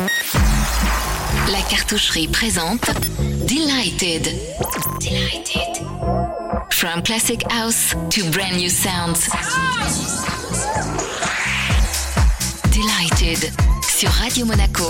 La cartoucherie présente Delighted. Delighted. From classic house to brand new sounds. Delighted sur Radio Monaco.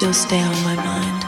You'll stay on my mind.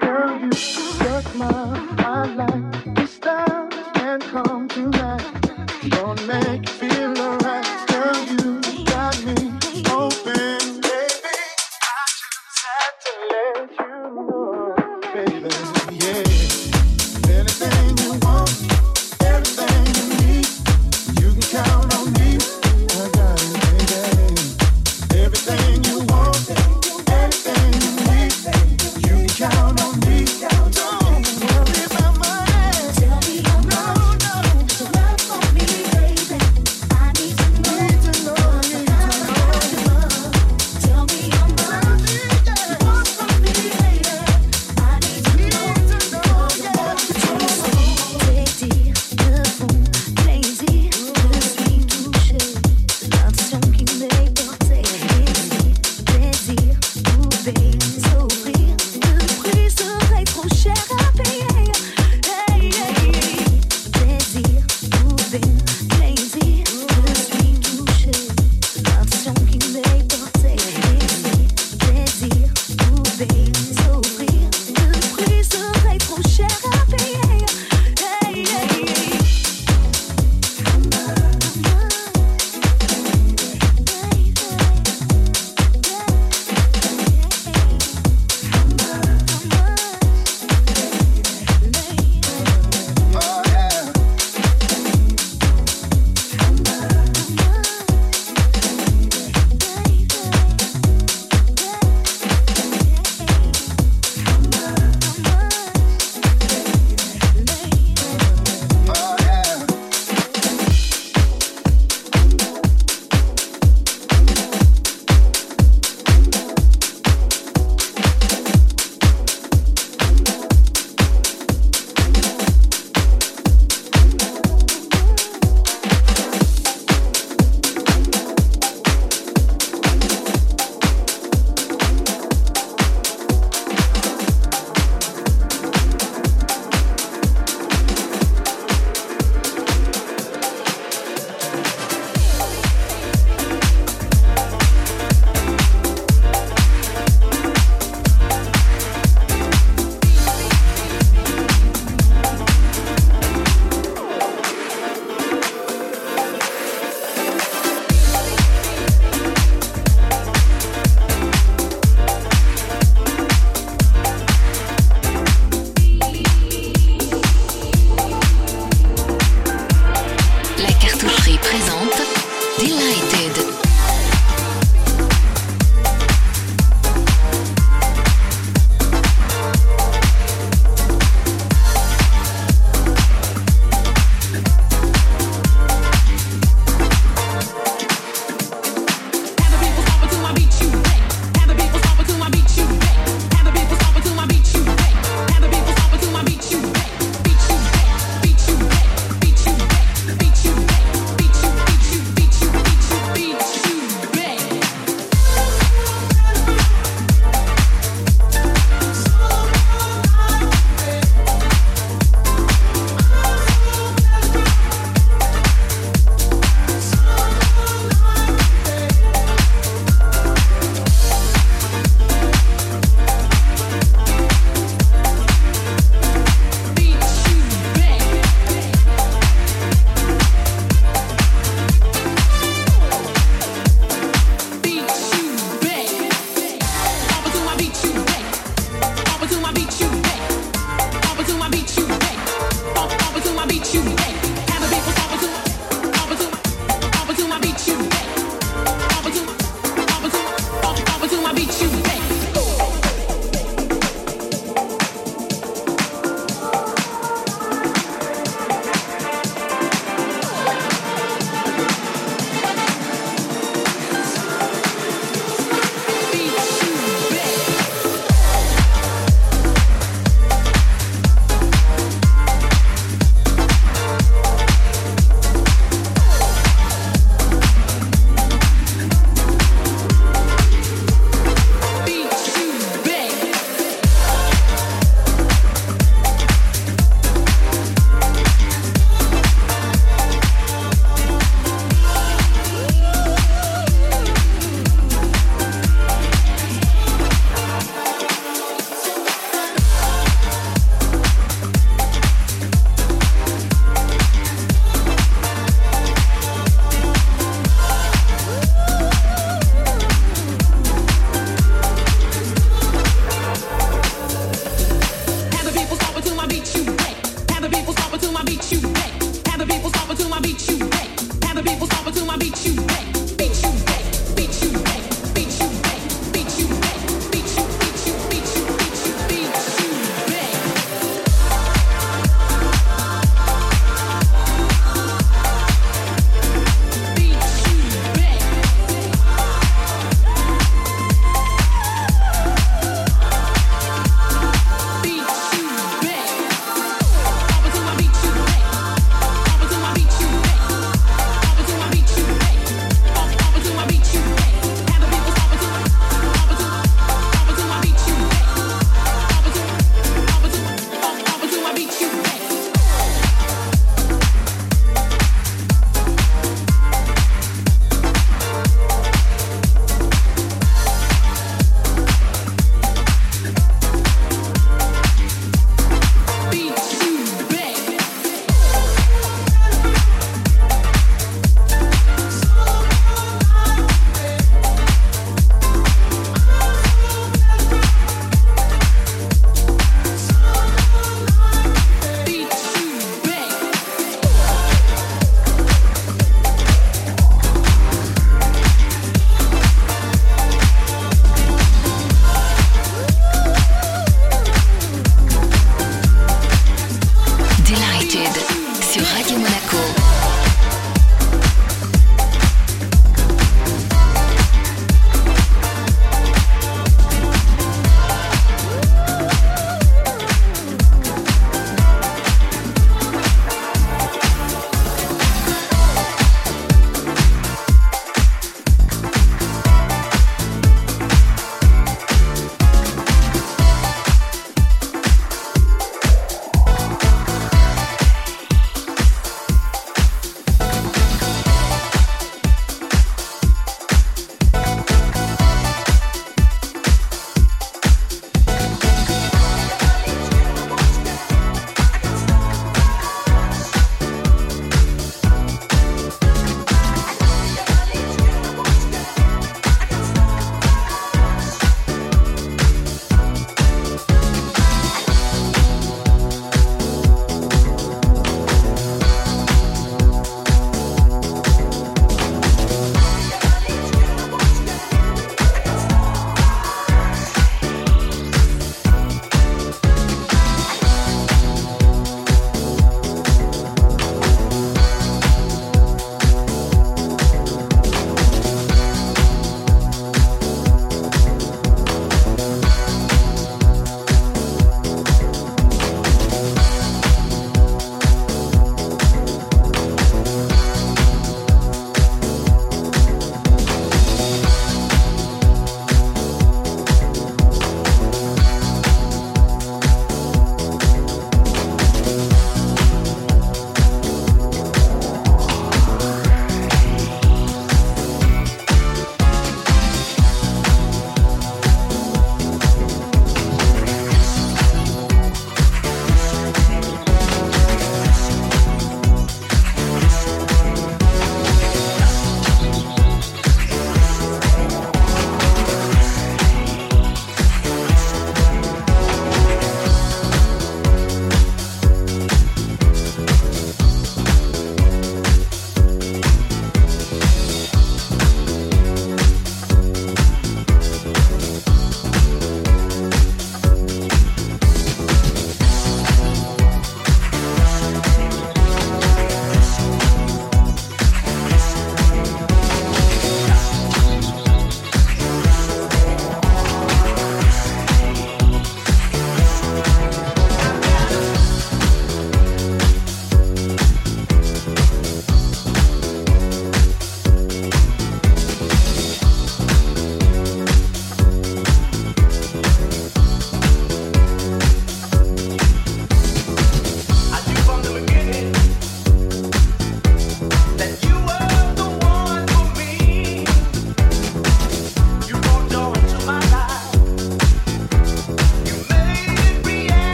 Girl, you.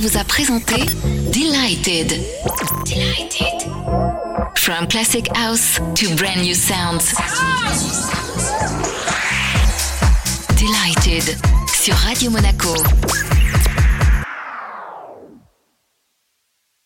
Vous a présenté Delighted. Delighted. From classic house to brand new sounds. Delighted sur Radio Monaco.